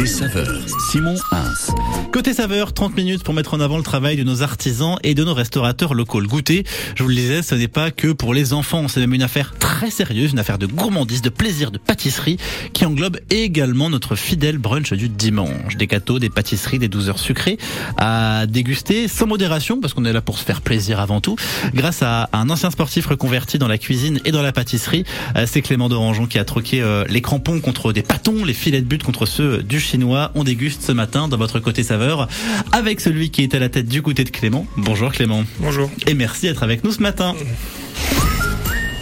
Côté saveur, Simon saveur, 30 minutes pour mettre en avant le travail de nos artisans et de nos restaurateurs locaux. Le goûter, je vous le disais, ce n'est pas que pour les enfants, c'est même une affaire très sérieuse, une affaire de gourmandise, de plaisir, de pâtisserie, qui englobe également notre fidèle brunch du dimanche. Des gâteaux, des pâtisseries, des 12 heures sucrées à déguster sans modération, parce qu'on est là pour se faire plaisir avant tout, grâce à un ancien sportif reconverti dans la cuisine et dans la pâtisserie. Euh, C'est Clément Dorangeon qui a troqué euh, les crampons contre des pâtons, les filets de but contre ceux du chinois. On déguste ce matin dans votre côté saveur avec celui qui est à la tête du goûter de Clément. Bonjour Clément. Bonjour. Et merci d'être avec nous ce matin.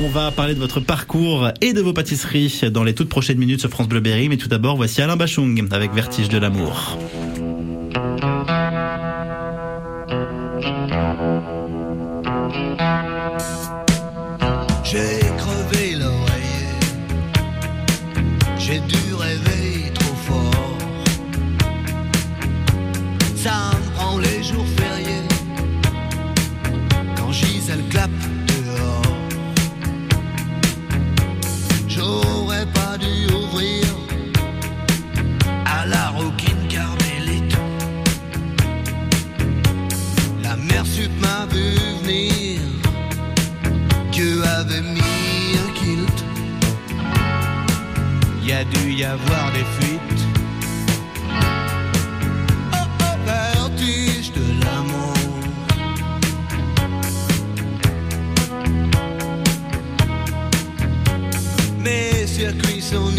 On va parler de votre parcours et de vos pâtisseries dans les toutes prochaines minutes sur France Bleu Berry. Mais tout d'abord, voici Alain Bachung avec Vertige de l'amour. J'ai Y avoir des fuites. Oh, oh, vertige de l'amour? Mes circuits sont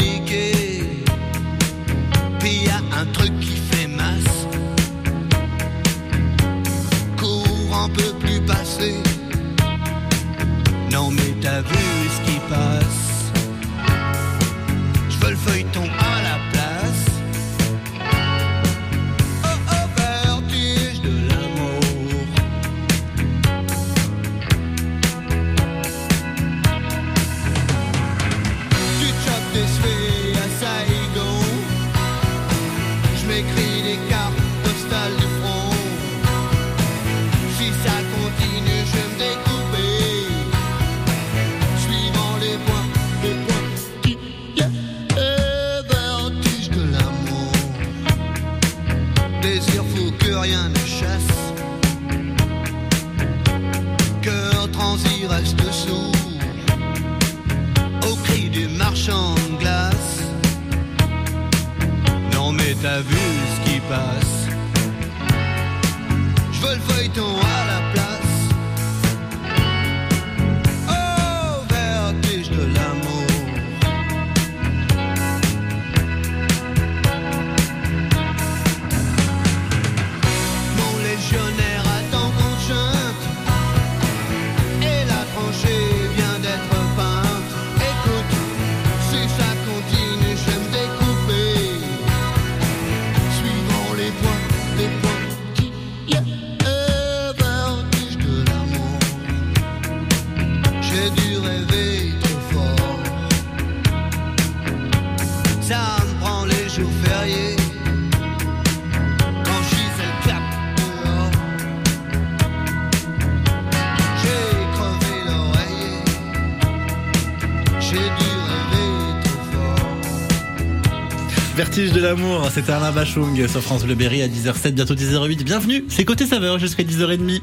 l'amour, c'était Alain Bachung sur France Bleu Berry à 10h07, bientôt 10h08. Bienvenue, c'est Côté Saveur jusqu'à 10h30.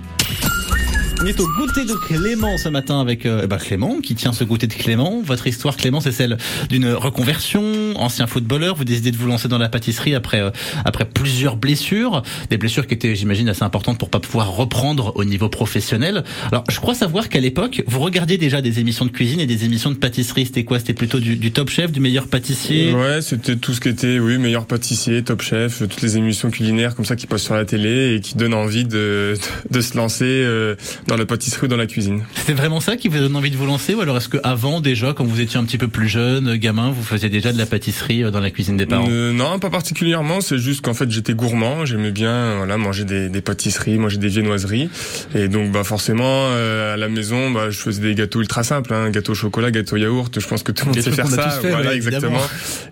On est au goûter de Clément ce matin avec euh, eh ben, Clément qui tient ce goûter de Clément. Votre histoire Clément c'est celle d'une reconversion, ancien footballeur, vous décidez de vous lancer dans la pâtisserie après euh, après plusieurs blessures, des blessures qui étaient j'imagine assez importantes pour pas pouvoir reprendre au niveau professionnel. Alors je crois savoir qu'à l'époque vous regardiez déjà des émissions de cuisine et des émissions de pâtisserie. C'était quoi? C'était plutôt du, du top chef, du meilleur pâtissier? Ouais, c'était tout ce qui était, oui, meilleur pâtissier, top chef, toutes les émissions culinaires comme ça qui passent sur la télé et qui donnent envie de, de se lancer euh, dans la pâtisserie ou dans la cuisine. C'était vraiment ça qui vous donne envie de vous lancer ou alors est-ce que avant déjà quand vous étiez un petit peu plus jeune, gamin, vous faisiez déjà de la pâtisserie euh, dans la cuisine des parents Euh, non, pas particulièrement. C'est juste qu'en fait, j'étais gourmand. J'aimais bien, voilà, manger des, des pâtisseries, manger des viennoiseries. Et donc, bah, forcément, euh, à la maison, bah, je faisais des gâteaux ultra simples, hein, gâteau au chocolat, gâteau au yaourt. Je pense que tout le monde sait faire ça. fait, voilà, ouais, exactement.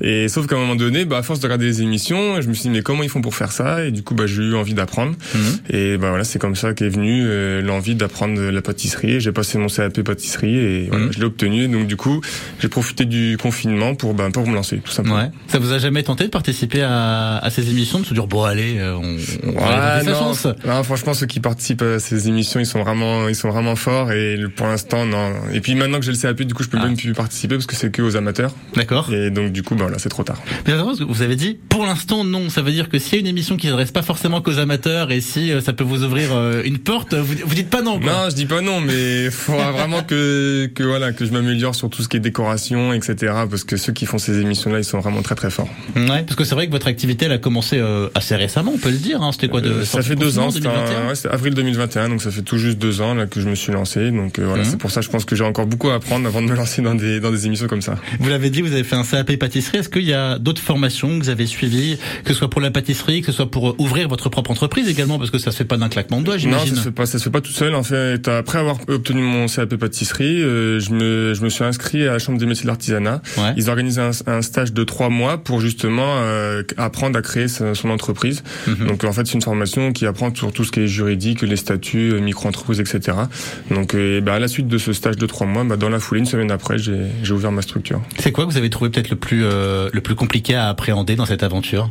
Et sauf qu'à un moment donné, bah, à force de regarder les émissions, je me suis dit, mais comment ils font pour faire ça? Et du coup, bah, j'ai eu envie d'apprendre. Mhm. Et bah, voilà, c'est comme ça qu'est venue euh, l'envie d'apprendre la pâtisserie. J'ai passé mon CAP pâtisserie et voilà, Mhm. je l'ai obtenu. Donc, du coup, j'ai profité du confinement pour, bah, pour me lancer. Tout simplement. Ouais. Ça vous a jamais tenté de participer à, à ces émissions, de se dire bon allez, euh, on, on va sa chance non, franchement, ceux qui participent à ces émissions, ils sont vraiment, ils sont vraiment forts. Et pour l'instant, non. Et puis maintenant que j'ai le CAP, du coup, je peux Ah. même plus participer parce que c'est que aux amateurs. D'accord. Et donc, du coup, bah là, c'est trop tard. Mais vous avez dit pour l'instant non. Ça veut dire que s'il y a une émission qui s'adresse pas forcément qu'aux amateurs et si euh, ça peut vous ouvrir euh, une porte, vous, vous dites pas non. Quoi. Non, je dis pas non, mais il faudra vraiment que, que voilà, que je m'améliore sur tout ce qui est décoration, etc. Parce que ceux qui font ces ils sont vraiment très très forts. Ouais, parce que c'est vrai que votre activité elle a commencé euh, assez récemment, on peut le dire. Hein. C'était quoi de Euh, ça fait de deux ans, c'était 2021? un- ouais, avril 2021, donc ça fait tout juste deux ans là que je me suis lancé. Donc euh, voilà, Mhm. c'est pour ça, je pense que j'ai encore beaucoup à apprendre avant de me lancer dans des dans des émissions comme ça. Vous l'avez dit, vous avez fait un CAP pâtisserie. Est-ce qu'il y a d'autres formations que vous avez suivies, que ce soit pour la pâtisserie, que ce soit pour euh, ouvrir votre propre entreprise également, parce que ça se fait pas d'un claquement de doigts, Non, j'imagine. ça se fait pas, ça se fait pas tout seul. En fait, après avoir obtenu mon CAP pâtisserie, je me je me suis inscrit à la chambre des métiers de l'artisanat. Ouais. Ils organisent un, un stage de trois mois pour justement euh, apprendre à créer sa- son entreprise. Mhm. Donc en fait, c'est une formation qui apprend sur tout ce qui est juridique, les statuts, euh, micro-entreprise, etc. Donc euh, bah, à la suite de ce stage de trois mois, bah, dans la foulée, une semaine après, j'ai j'ai ouvert ma structure. C'est quoi que vous avez trouvé peut-être le plus euh, le plus compliqué à appréhender dans cette aventure?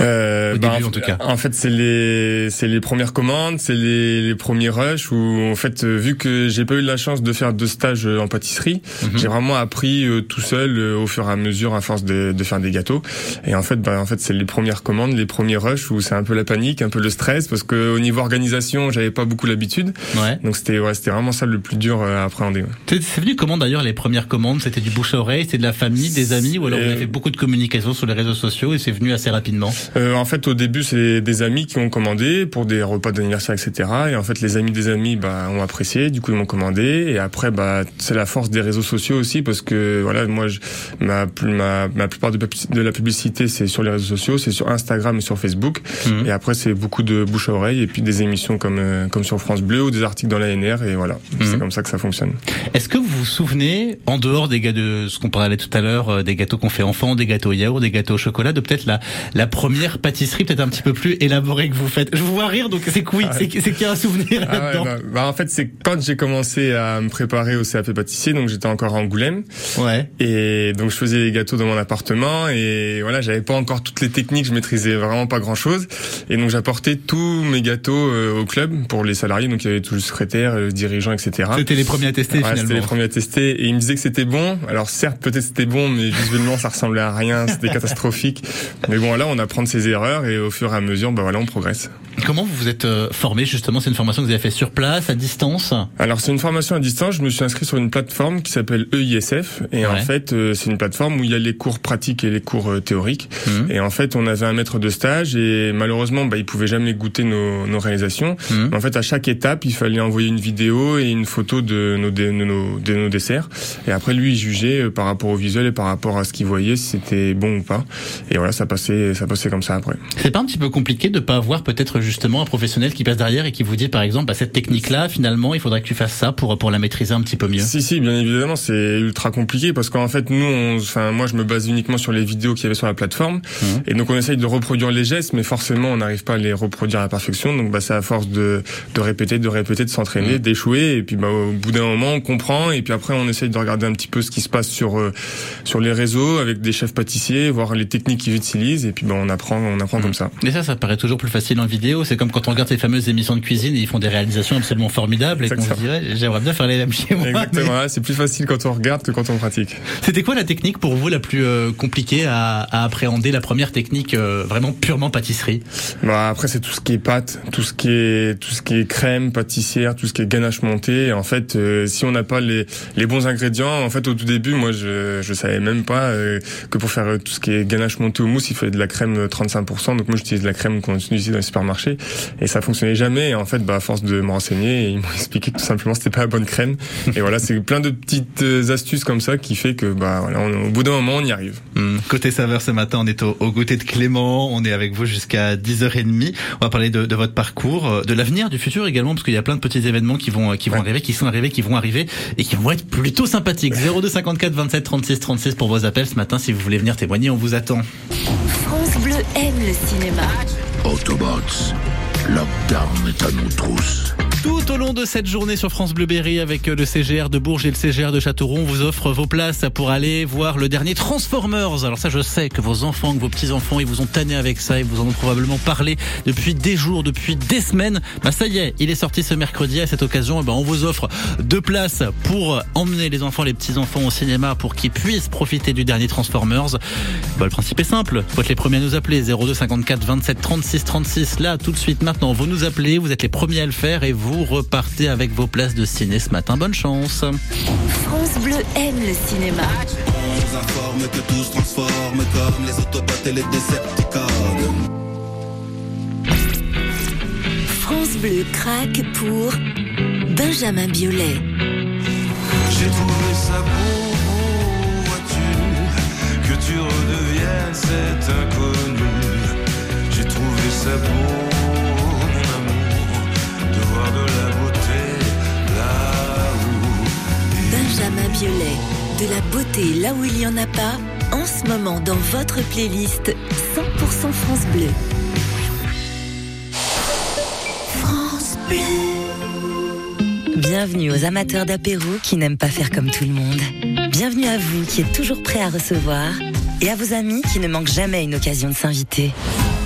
Euh, Au bah, en, en tout cas. En fait, c'est les c'est les premières commandes, c'est les, les premiers rushs où en fait euh, vu que j'ai pas eu la chance de faire de stage euh, en pâtisserie, Mhm. j'ai vraiment appris euh, tout seul euh, au fur et à mesure à force de, de faire des gâteaux. Et en fait, bah en fait, c'est les premières commandes, les premiers rushs où c'est un peu la panique, un peu le stress parce que au niveau organisation, j'avais pas beaucoup l'habitude. Ouais. Donc c'était ouais, c'était vraiment ça le plus dur à appréhender. ouais. C'est venu comment d'ailleurs les premières commandes? C'était du bouche à oreille, c'était de la famille, des amis, ou alors vous avez fait beaucoup de communication sur les réseaux sociaux et c'est venu assez rapidement? Euh, en fait, au début, c'est des amis qui ont commandé pour des repas d'anniversaire, etc. Et en fait, les amis des amis, bah, ont apprécié. Du coup, ils m'ont commandé. Et après, bah, c'est la force des réseaux sociaux aussi, parce que voilà, moi, je, ma, ma, ma plupart de, la publicité, c'est sur les réseaux sociaux, c'est sur Instagram et sur Facebook. Mhm. Et après, c'est beaucoup de bouche à oreille et puis des émissions comme euh, comme sur France Bleu ou des articles dans l'ANR. Et voilà, Mhm. c'est comme ça que ça fonctionne. Est-ce que vous vous souvenez, en dehors des gars de ce qu'on parlait tout à l'heure, euh, des gâteaux qu'on fait enfant, des gâteaux au yaourt, des gâteaux au chocolat, de peut-être la, la première pâtisserie peut-être un petit peu plus élaborée que vous faites Je vous vois rire, donc c'est que oui, c'est c'est qu'il y a un souvenir Ah ouais, là-dedans. bah, bah, en fait, c'est quand j'ai commencé à me préparer au CAP pâtissier, donc j'étais encore à Angoulême. Ouais. Et donc je faisais les gâteaux dans mon appartement et voilà, j'avais pas encore toutes les techniques, je maîtrisais vraiment pas grand chose. Et donc j'apportais tous mes gâteaux euh, au club pour les salariés, donc il y avait tout le secrétaire, le dirigeant, etc. C'était les premiers à tester Ouais, c'était les finalement. premiers à tester et ils me disaient que c'était bon. Alors certes, peut-être c'était bon, mais visuellement ça ressemblait à rien, c'était catastrophique. Mais bon, là on apprend de ses erreurs et au fur et à mesure, bah voilà, on progresse. Comment vous vous êtes euh, formé justement? C'est une formation que vous avez fait sur place, à distance? Alors c'est une formation à distance. Je me suis inscrit sur une plateforme qui s'appelle EISF et en fait euh, c'est une plateforme où il y a les cours pratiques et les cours euh, théoriques. Mhm. Et en fait on avait un maître de stage et malheureusement bah il pouvait jamais goûter nos, nos réalisations. Mais en fait à chaque étape il fallait envoyer une vidéo et une photo de nos de nos, de nos desserts. Et après lui il jugeait par rapport au visuel et par rapport à ce qu'il voyait si c'était bon ou pas. Et voilà ça passait ça passait comme ça après. C'est pas un petit peu compliqué de pas avoir peut-être justement un professionnel qui passe derrière et qui vous dit par exemple bah, cette technique-là finalement il faudrait que tu fasses ça pour pour la maîtriser un petit peu mieux? Si si, bien évidemment, c'est ultra compliqué parce qu'en fait nous, on- enfin moi je me base uniquement sur les vidéos qu'il y avait sur la plateforme Mhm. et donc on essaye de reproduire les gestes, mais forcément on n'arrive pas à les reproduire à la perfection. Donc bah c'est à force de de répéter, de répéter, de s'entraîner, Mhm. d'échouer et puis bah au bout d'un moment on comprend et puis après on essaye de regarder un petit peu ce qui se passe sur euh, sur les réseaux avec des chefs pâtissiers, voir les techniques qu'ils utilisent et puis bah on apprend on apprend comme ça. Et ça, ça paraît toujours plus facile en vidéo. C'est comme quand on regarde ces fameuses émissions de cuisine et ils font des réalisations absolument formidables et qu'on se dirait j'aimerais bien faire les mêmes chez moi. Exactement, mais c'est plus facile quand on regarde que quand on pratique. C'était quoi la technique pour vous la plus euh, compliquée à, à appréhender La première technique euh, vraiment purement pâtisserie? Bah après c'est tout ce qui est pâte, tout ce qui est tout ce qui est crème, pâtissière, tout ce qui est ganache montée. Et en fait, euh, si on n'a pas les les bons ingrédients, en fait au tout début, moi je je savais même pas que pour faire tout ce qui est ganache montée au mousse, il fallait de la crème euh, 35%. Donc moi j'utilise de la crème qu'on utilise dans les supermarchés et ça fonctionnait jamais. Et en fait, bah à force de me renseigner, ils m'ont expliqué que tout simplement c'était pas la bonne crème. Et voilà, c'est plein de petites euh, astuces comme ça qui fait que bah voilà, on- au bout d'un moment on y arrive. Hmm, Côté saveur ce matin, on est au, au goûter de Clément, on est avec vous jusqu'à 10h30. On va parler de, de votre parcours, euh, de l'avenir, du futur également, parce qu'il y a plein de petits événements qui vont qui vont Ouais. arriver, qui sont arrivés, qui vont arriver et qui vont être plutôt sympathiques. 02 54 27 36 36 pour vos appels ce matin si vous voulez venir témoigner, on vous attend. Aime le cinéma. Autobots, lockdown est à nos trousses. Tout au long de cette journée sur France Bleu avec le CGR de Bourges et le CGR de Châteauroux, on vous offre vos places pour aller voir le dernier Transformers. Alors ça, je sais que vos enfants, que vos petits-enfants, ils vous ont tanné avec ça, ils vous en ont probablement parlé depuis des jours, depuis des semaines. Bah ça y est, il est sorti ce mercredi. À cette occasion, eh ben, on vous offre deux places pour emmener les enfants, les petits-enfants au cinéma pour qu'ils puissent profiter du dernier Transformers. Bah, le principe est simple. Faut être les premiers à nous appeler 02 54 27 36 36. Là, tout de suite, maintenant, vous nous appelez, vous êtes les premiers à le faire et vous vous repartez avec vos places de ciné ce matin. Bonne chance. France Bleu aime le cinéma. On vous informe que tout se transforme comme les Autobots et les Decepticons. France Bleu craque pour Benjamin Biolay. J'ai trouvé ça beau, beau, vois-tu, que tu redeviennes cet inconnu. J'ai trouvé ça beau, de la beauté là où. Benjamin Biolay. De la beauté là où il n'y en a pas, en ce moment dans votre playlist 100% France Bleu. France Bleu. Bienvenue aux amateurs d'apéro qui n'aiment pas faire comme tout le monde. Bienvenue à vous qui êtes toujours prêts à recevoir et à vos amis qui ne manquent jamais une occasion de s'inviter.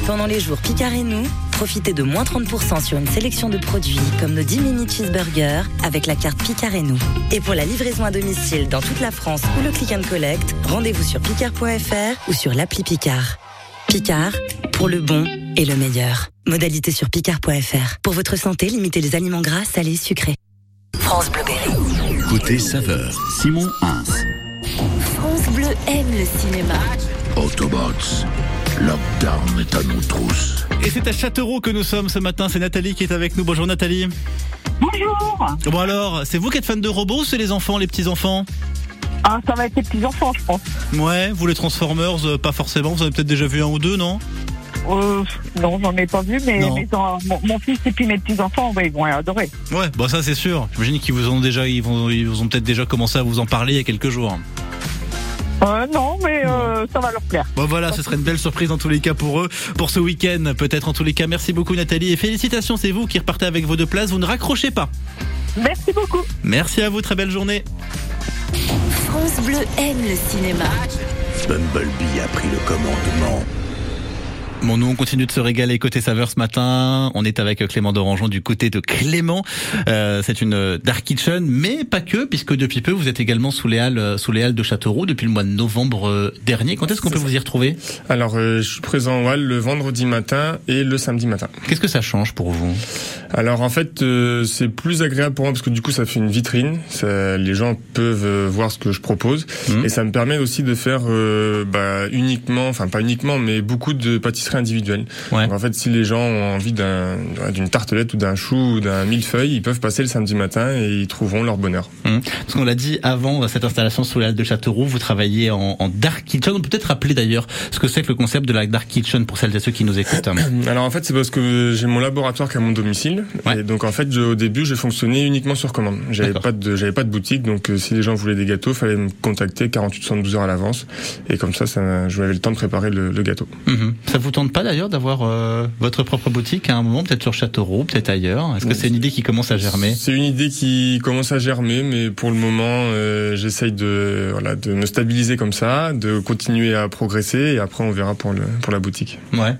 Pendant les jours Picard et nous, profitez de moins 30% sur une sélection de produits comme nos 10 mini cheeseburgers avec la carte Picard et nous. Et pour la livraison à domicile dans toute la France ou le click and collect, rendez-vous sur picard.fr ou sur l'appli Picard. Picard, pour le bon et le meilleur. Modalité sur picard.fr. Pour votre santé, limitez les aliments gras, salés, sucrés. France Bleu Berry. Côté saveur, Simon Hins. France Bleu aime le cinéma. Autobots, Lockdown est à nos trousses. Et c'est à Châteauroux que nous sommes ce matin. C'est Nathalie qui est avec nous. Bonjour Nathalie. Bonjour Bon alors, c'est vous qui êtes fan de robots ou c'est les enfants, les petits-enfants? Ah, ça va être les petits-enfants, je pense. Ouais, vous les Transformers, euh, pas forcément. Vous avez peut-être déjà vu un ou deux, non? Euh, non, j'en ai pas vu, mais en- mon, mon fils et puis mes petits-enfants, ouais, ils vont adorer. Ouais, bah ça c'est sûr. J'imagine qu'ils vous ont déjà, ils, vont, ils vous ont peut-être déjà commencé à vous en parler il y a quelques jours. Euh, non, mais euh, ça va leur plaire. Bon voilà, ce serait une belle surprise en tous les cas pour eux, pour ce week-end peut-être en tous les cas. Merci beaucoup Nathalie et félicitations, c'est vous qui repartez avec vos deux places. Vous ne raccrochez pas. Merci beaucoup. Merci à vous, très belle journée. France Bleu aime le cinéma. Bumblebee a pris le commandement. Bon, nous on continue de se régaler côté saveur ce matin. On est avec Clément d'Orangeon du côté de Clément. Euh, c'est une dark kitchen, mais pas que, puisque depuis peu vous êtes également sous les halles, sous les halles de Châteauroux depuis le mois de novembre euh, dernier. Quand est-ce qu'on peut vous y retrouver? Alors, euh, je suis présent en Hall le vendredi matin et le samedi matin. Qu'est-ce que ça change pour vous? Alors en fait, euh, c'est plus agréable pour moi parce que du coup, ça fait une vitrine. Ça- les gens peuvent euh, voir ce que je propose Mhm. et ça me permet aussi de faire euh, bah, uniquement, enfin pas uniquement, mais beaucoup de pâtisseries Ouais. Donc, en fait, si les gens ont envie d'un- d'une tartelette ou d'un chou ou d'un millefeuille, ils peuvent passer le samedi matin et ils trouveront leur bonheur. Hum. Parce qu'on l'a dit avant cette installation sous halles de Châteauroux, vous travaillez en, en dark kitchen. On peut peut-être rappeler d'ailleurs ce que c'est que le concept de la dark kitchen pour celles et ceux qui nous écoutent. Alors en fait, c'est parce que j'ai mon laboratoire qui est à mon domicile. Ouais. Et donc en fait, je- au début, je fonctionnais uniquement sur commande. J'avais D'accord. pas de, j'avais pas de boutique, donc euh, si les gens voulaient des gâteaux, fallait me contacter 48-72 heures à l'avance. Et comme ça, ça, je m'avais le temps de préparer le, le gâteau. Mhm. Ça vous tente pas d'ailleurs d'avoir euh, votre propre boutique à un moment, peut-être sur Châteauroux, peut-être ailleurs? Est-ce que c'est une idée qui commence à germer? C'est une idée qui commence à germer, mais pour le moment, euh, j'essaye de, voilà, de me stabiliser comme ça, de continuer à progresser, et après on verra pour le, pour la boutique. Ouais.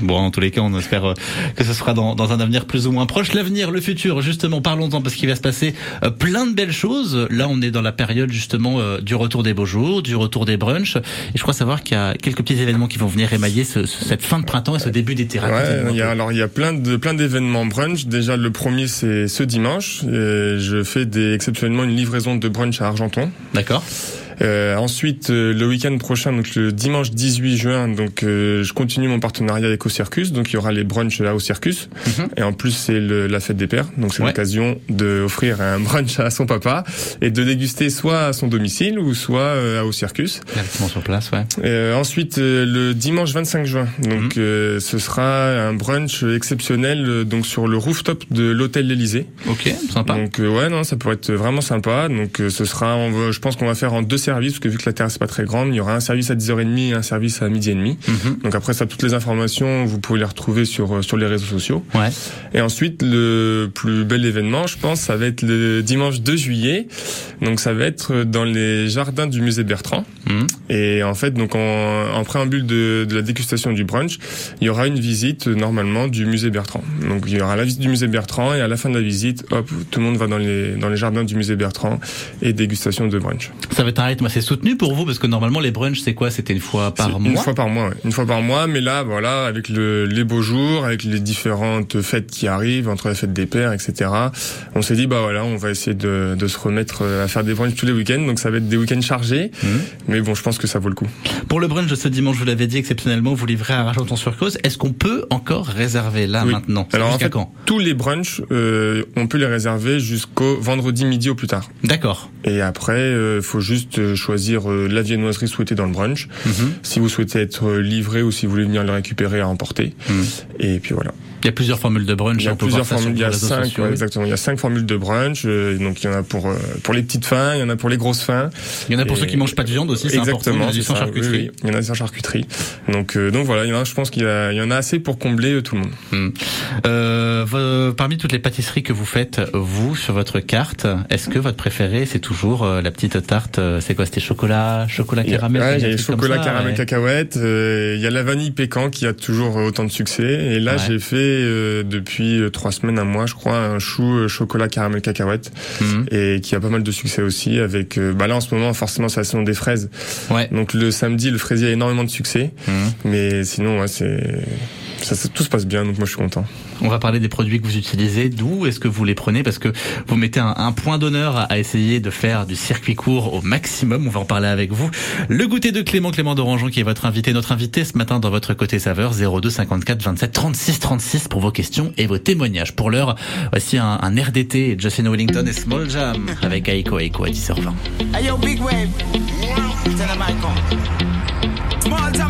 Bon, en tous les cas, on espère euh, que ce sera dans, dans un avenir plus ou moins proche. L'avenir, le futur, justement, parlons-en parce qu'il va se passer euh, plein de belles choses. Là, on est dans la période justement euh, du retour des beaux jours, du retour des brunchs. Et je crois savoir qu'il y a quelques petits événements qui vont venir émailler ce- ce- cette fin de printemps et ce début d'été. Ouais, y a, alors il y a plein de plein d'événements brunch. Déjà le premier c'est ce dimanche. Et je fais des, exceptionnellement une livraison de brunch à Argenton. D'accord. Euh, ensuite euh, le week-end prochain, donc le dimanche 18 juin, donc euh, je continue mon partenariat avec Au Circus. Donc il y aura les brunchs là au Circus. Mhm. Et en plus c'est la fête des pères. Donc c'est Ouais. l'occasion de offrir un brunch à son papa et de déguster soit à son domicile ou soit euh, au Circus. Directement sur place, ouais. Euh, ensuite, euh, le dimanche 25 juin, donc euh, ce sera un brunch exceptionnel donc sur le rooftop de l'hôtel l'Élysée. Ok, sympa. Donc euh, ouais, non, ça pourrait être vraiment sympa. Donc euh, ce sera, on va- je pense qu'on va faire en deux services, parce que vu que la terrasse n'est pas très grande, il y aura un service à 10h30 et un service à midi et demi. Mhm. Donc après ça, toutes les informations, vous pouvez les retrouver sur, euh, sur les réseaux sociaux. Ouais. Et ensuite, le plus bel événement, je pense, ça va être le dimanche 2 juillet. Donc ça va être dans les jardins du musée Bertrand. Mhm. Et en fait, donc en, en préambule de, de la dégustation du brunch, il y aura une visite euh, normalement du musée Bertrand. Donc il y aura la visite du musée Bertrand et à la fin de la visite, hop, tout le monde va dans les dans les jardins du musée Bertrand et dégustation de brunch. Ça va être un rythme assez soutenu pour vous parce que normalement les brunchs c'est quoi? C'était une fois par mois? Une fois par mois, ouais. une fois par mois. Mais là, voilà, avec le, les beaux jours, avec les différentes fêtes qui arrivent, entre la fête des pères, etc. On s'est dit, bah voilà, on va essayer de, de se remettre à faire des brunchs tous les week-ends. Donc ça va être des week-ends chargés. Mhm. Mais bon, je pense que ça vaut le coup. Pour le brunch de ce dimanche, vous l'avez dit exceptionnellement, vous livrez à Argenton-sur-Cause. Est-ce qu'on peut encore réserver là Oui. maintenant? Alors en fait, quand? tous les brunchs, euh, on peut les réserver jusqu'au vendredi midi au plus tard. D'accord. Et après, il faut juste euh, choisir euh, la viennoiserie souhaitée dans le brunch. Mhm. Si vous souhaitez être euh, livré ou si vous voulez venir le récupérer à emporter. Mhm. Et puis voilà. Il y a plusieurs formules de brunch. Il y a plusieurs formules. Il y a cinq, ouais, exactement. Il y a cinq formules de brunch. euh, donc il y en a pour euh, pour les petites fins, il y en a pour les grosses fins. Il y en a pour Et- ceux qui mangent pas de viande aussi, c'est important. Il y en Exactement. a sans charcuterie. oui, oui. Il y en a sans charcuterie. Donc euh, donc voilà. Il y en a. Je pense qu'il y, en a assez pour combler euh, tout le monde. Hmm. Parmi toutes les pâtisseries que vous faites, vous, sur votre carte, est-ce que votre préféré, c'est toujours la petite tarte C'est quoi C'était chocolat, chocolat caramel ouais, il y a les chocolat caramel cacahuète. il y a la vanille pécan qui a toujours autant de succès. Et là, Ouais. j'ai fait euh, depuis euh, trois semaines, un mois, je crois, un chou euh, chocolat caramel cacahuète Hmm. et qui a pas mal de succès aussi. Avec euh, bah là en ce moment, forcément, c'est la saison des fraises. Ouais. Donc le samedi, le fraisier a énormément de succès. Hmm. Mais sinon, ouais, c'est ça, ça- tout se passe bien. Donc moi, je suis content. On va parler des produits que vous utilisez. D'où est-ce que vous les prenez? Parce que vous mettez un, un point d'honneur à, essayer de faire du circuit court au maximum. On va en parler avec vous. Le goûter de Clément Clément d'Orangeon qui est votre invité. Notre invité ce matin dans votre côté saveur 02 54 27 36 36 pour vos questions et vos témoignages. Pour l'heure, voici un, d'été. Justin Wellington et Small Jam avec Aiko Aiko à 10h20. Hey yo, big wave. Tell them I come. Small time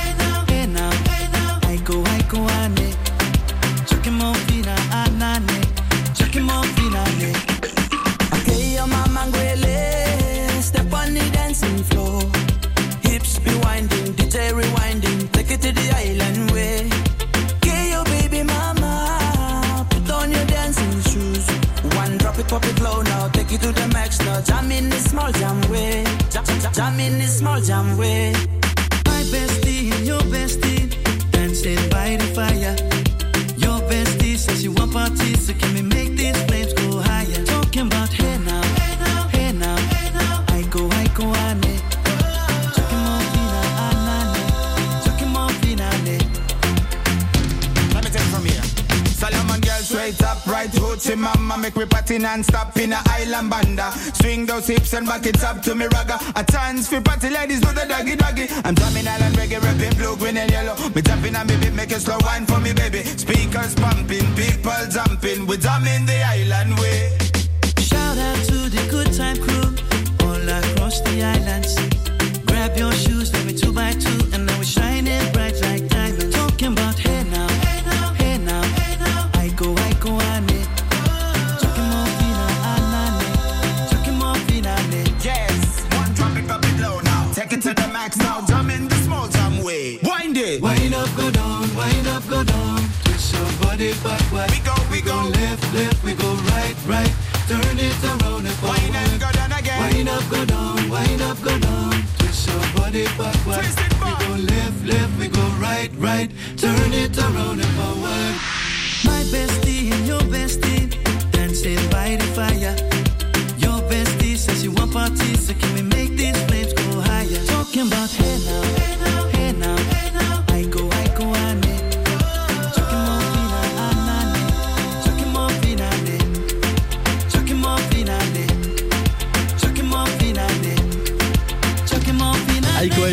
go, I go, ane. Chucking more fina, anane. Chucking more fina, ane. Okay, your mama ngwele. Step on the dancing floor. Hips be winding, DJ rewinding. Take it to the island way. Okay, your baby mama. Put on your dancing shoes. One drop it, pop it low now. Take it to the max now. Jam in this small jam way. Jam, jam, jam in this small jam way. My bestie your bestie dancing by the fire. Your bestie says she want parties, so can we make these flames go higher? Talking about hey now, hoochie mama Make me party non-stop in a island banda. Swing those hips and back it up to me ragga. A chance for party ladies do the doggy doggy. I'm drumming island reggae, rapping blue, green and yellow. Me tapping on me beat, make a slow wine for me baby. Speakers pumping, people jumping. We drumming the island way. Shout out to the good time crew all across the islands. Grab your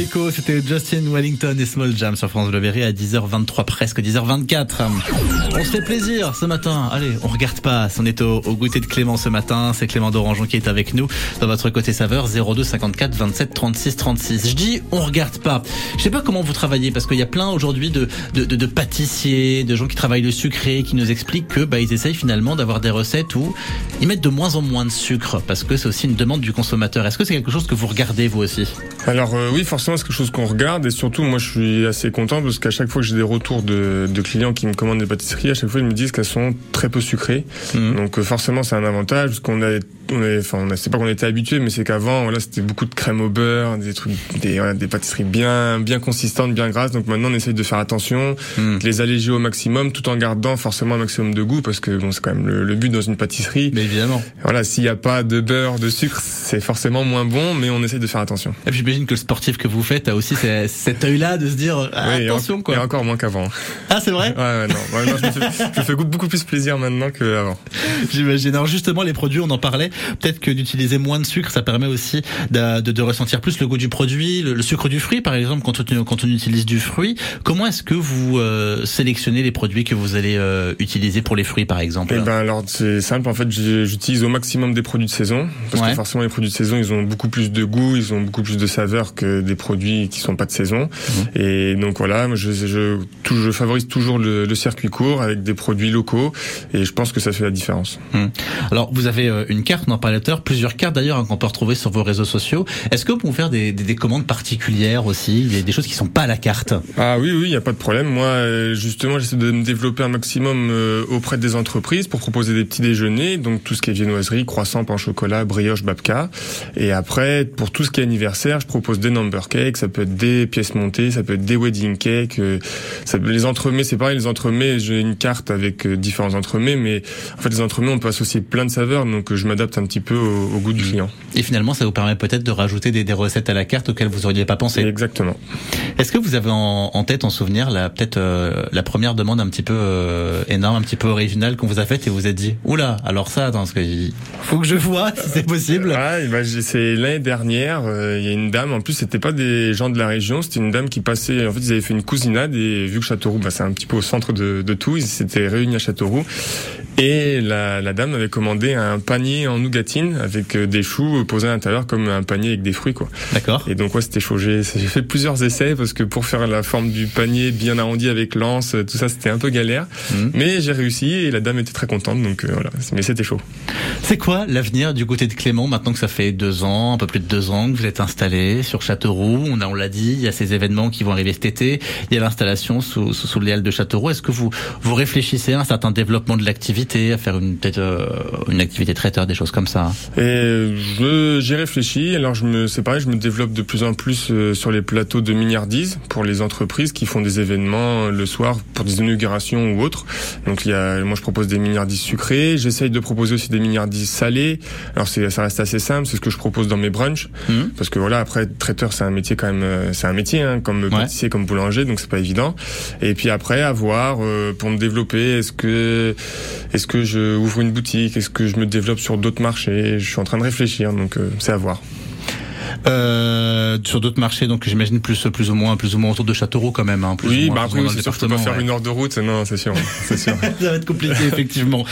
C'était Justin Wellington et Small Jam sur France Bleu Berry à 10h23, presque 10h24. On se fait plaisir ce matin. Allez, on regarde pas. On est au, au goûter de Clément ce matin. C'est Clément d'Orangeon qui est avec nous dans votre côté saveur 02 54 27 36 36. Je dis on regarde pas. Je sais pas comment vous travaillez parce qu'il y a plein aujourd'hui de, de pâtissiers, de gens qui travaillent le sucré, qui nous expliquent que bah ils essayent finalement d'avoir des recettes où ils mettent de moins en moins de sucre parce que c'est aussi une demande du consommateur. Est-ce que c'est quelque chose que vous regardez vous aussi? Alors euh, oui, forcément, c'est quelque chose qu'on regarde et surtout, moi, je suis assez content parce qu'à chaque fois que j'ai des retours de, de clients qui me commandent des pâtisseries, à chaque fois, ils me disent qu'elles sont très peu sucrées. Donc euh, forcément, c'est un avantage parce qu'on a on est, enfin, on c'est pas qu'on était habitué, mais c'est qu'avant, voilà, c'était beaucoup de crème au beurre, des trucs, des, voilà, des pâtisseries bien, bien consistantes, bien grasses. Donc maintenant, on essaye de faire attention, de les alléger au maximum, tout en gardant forcément un maximum de goût, parce que bon, c'est quand même le, le but dans une pâtisserie. Mais évidemment. Voilà, s'il n'y a pas de beurre, de sucre, c'est forcément moins bon, mais on essaye de faire attention. Et puis j'imagine que le sportif que vous faites a aussi ce- cet œil-là de se dire ah, Oui, et en- attention Et quoi. encore moins qu'avant. Ah c'est vrai? Ouais, ouais, non. Ouais, non, je, me fais, je me fais beaucoup plus plaisir maintenant qu'avant. J'imagine. Alors justement, les produits, on en parlait. Peut-être que d'utiliser moins de sucre, ça permet aussi de, de- de ressentir plus le goût du produit, le, le sucre du fruit, par exemple, quand on, quand on utilise du fruit. Comment est-ce que vous euh, sélectionnez les produits que vous allez euh, utiliser pour les fruits, par exemple? Eh ben alors c'est simple en fait j'utilise au maximum des produits de saison parce Ouais. que forcément les produits de saison ils ont beaucoup plus de goût ils ont beaucoup plus de saveur que des produits qui sont pas de saison Mhm. et donc voilà je, je, tout- je favorise toujours le, le circuit court avec des produits locaux et je pense que ça fait la différence. Hum. Alors, vous avez euh, une carte, en parlait tout plusieurs cartes d'ailleurs hein, qu'on peut retrouver sur vos réseaux sociaux. Est-ce que vous pouvez faire des, des, des commandes particulières aussi, des, des choses qui sont pas à la carte Ah oui, oui, il n'y a pas de problème. Moi, euh, justement, j'essaie de me développer un maximum euh, auprès des entreprises pour proposer des petits déjeuners, donc tout ce qui est viennoiserie, croissant, pain au chocolat, brioche, babka. Et après, pour tout ce qui est anniversaire, je propose des number cakes, ça peut être des pièces montées, ça peut être des wedding cakes. euh, ça peut- les entremets, c'est pareil, les entremets, j'ai une carte avec différents entremets, mais en fait, les entremets, on peut associer plein de saveurs, donc je m'adapte un petit peu au, au goût du client. Et finalement, ça vous permet peut-être de rajouter des, des recettes à la carte auxquelles vous auriez pas pensé. Exactement. Est-ce que vous avez en, en tête, en souvenir, la peut-être euh, la première demande un petit peu euh, énorme, un petit peu originale qu'on vous a faite et vous êtes dit, oula, alors ça, attends, parce que faut que je vois si c'est possible. Bah, j'ai- c'est l'année dernière, euh, il y a une dame, en plus c'était pas des gens de la région, c'était une dame qui passait, en fait ils avaient fait une cousinade et vu que Châteauroux, bah, c'est un petit peu au centre de, de tout, ils s'étaient réunis à Châteauroux et la, la dame avait commandé un panier en nougatine avec euh, des choux posés à l'intérieur comme un panier avec des fruits quoi. D'accord. Et donc ouais c'était chaud, j'ai fait plusieurs essais parce que pour faire la forme du panier bien arrondi avec l'anse, tout ça c'était un peu galère, Mhm. mais j'ai réussi et la dame était très contente donc euh, voilà, mais c'était chaud. C'est quoi l'avenir du côté de Clément maintenant que ça fait deux ans, un peu plus de deux ans que vous êtes installé sur Châteauroux? On a, on l'a dit, il y a ces événements qui vont arriver cet été. Il y a l'installation sous, sous, sous les halles de Châteauroux. Est-ce que vous vous réfléchissez à un certain développement de l'activité, à faire une peut-être euh, une activité traiteur, des choses comme ça Et je j'y réfléchis. Alors je me c'est pareil, je me développe de plus en plus euh, sur les plateaux de milliardises pour les entreprises qui font des événements euh, le soir pour des inaugurations ou autres. Donc il y a moi je propose des milliardises sucrées, j'essaye de proposer aussi des milliardises salées. Alors c'est ça reste assez simple, c'est ce que je propose dans mes brunchs Mhm. parce que voilà après traiteur c'est un métier quand même c'est un métier hein, comme pâtissier comme boulanger donc c'est pas évident. Et puis après à voir euh, pour me développer est-ce que est-ce que je ouvre une boutique? Est-ce que je me développe sur d'autres marchés? Je suis en train de réfléchir donc euh, c'est à voir. Euh, Sur d'autres marchés, donc j'imagine plus plus ou moins plus ou moins autour de Châteauroux quand même. Hein, plus Oui ou moins, bah après c'est sûr que je peux pas faire ouais. une heure de route non c'est sûr c'est sûr. ça va être compliqué effectivement.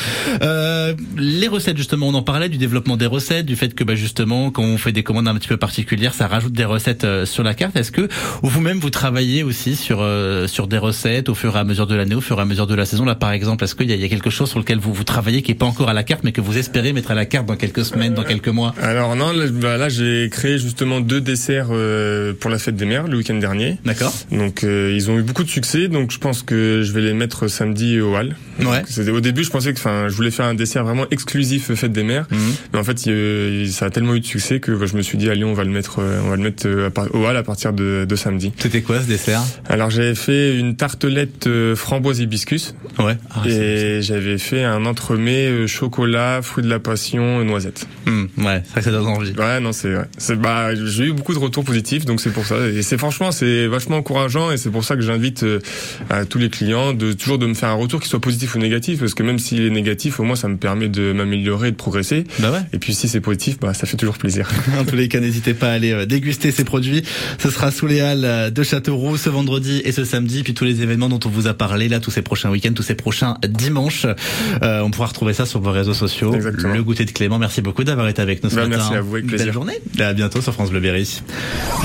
Euh, les recettes justement, on en parlait du développement des recettes, du fait que bah, justement quand on fait des commandes un petit peu particulières, ça rajoute des recettes euh, sur la carte. Est-ce que vous-même vous travaillez aussi sur euh, sur des recettes au fur et à mesure de l'année, au fur et à mesure de la saison? Là par exemple, est-ce qu'il y, a- il y a quelque chose sur lequel vous vous travaillez qui est pas encore à la carte, mais que vous espérez mettre à la carte dans quelques semaines, dans quelques mois? Alors non, là, bah, là, j'ai créé justement deux desserts euh, pour la fête des mères le week-end dernier. D'accord. Donc euh, ils ont eu beaucoup de succès, donc je pense que je vais les mettre samedi au hall. Ouais. Au début, je pensais que, enfin, je voulais faire un dessert vraiment exclusif fête des mères, Mhm. mais en fait, il- ça a tellement eu de succès que bah, je me suis dit allez, on va le mettre, euh, on va le mettre euh, au hall à partir de, de samedi. C'était quoi ce dessert? Alors j'avais fait une tartelette euh, framboise hibiscus Ouais. Ah, et j'avais fait un entremets euh, chocolat, fruits de la passion, noisette. Hmm, ouais, ça ça donne envie. Ouais, non, c'est ouais. c'est bah j'ai eu beaucoup de retours positifs, donc c'est pour ça. Et c'est franchement, c'est vachement encourageant, et c'est pour ça que j'invite euh, à tous les clients de toujours de me faire un retour qui soit positif ou négatif, parce que même s'il est négatif, au moins ça me permet de m'améliorer, de progresser. Bah ouais. Et puis si c'est positif, bah ça fait toujours plaisir. En tous les cas, n'hésitez pas à aller euh, déguster ces produits. Ce sera sous les halles euh, de Châteauroux ce vendredi et ce samedi, puis tous les événements dont on vous a parlé là, tous ces prochains week-ends, tous ces prochains dimanches. Euh, on pourra retrouver ça sur vos réseaux sociaux. Exactement. Le goûter de Clément. Merci beaucoup d'avoir été avec nous ce Bah, matin. merci à vous, avec Belle plaisir. journée. À bientôt France Bleu Berry.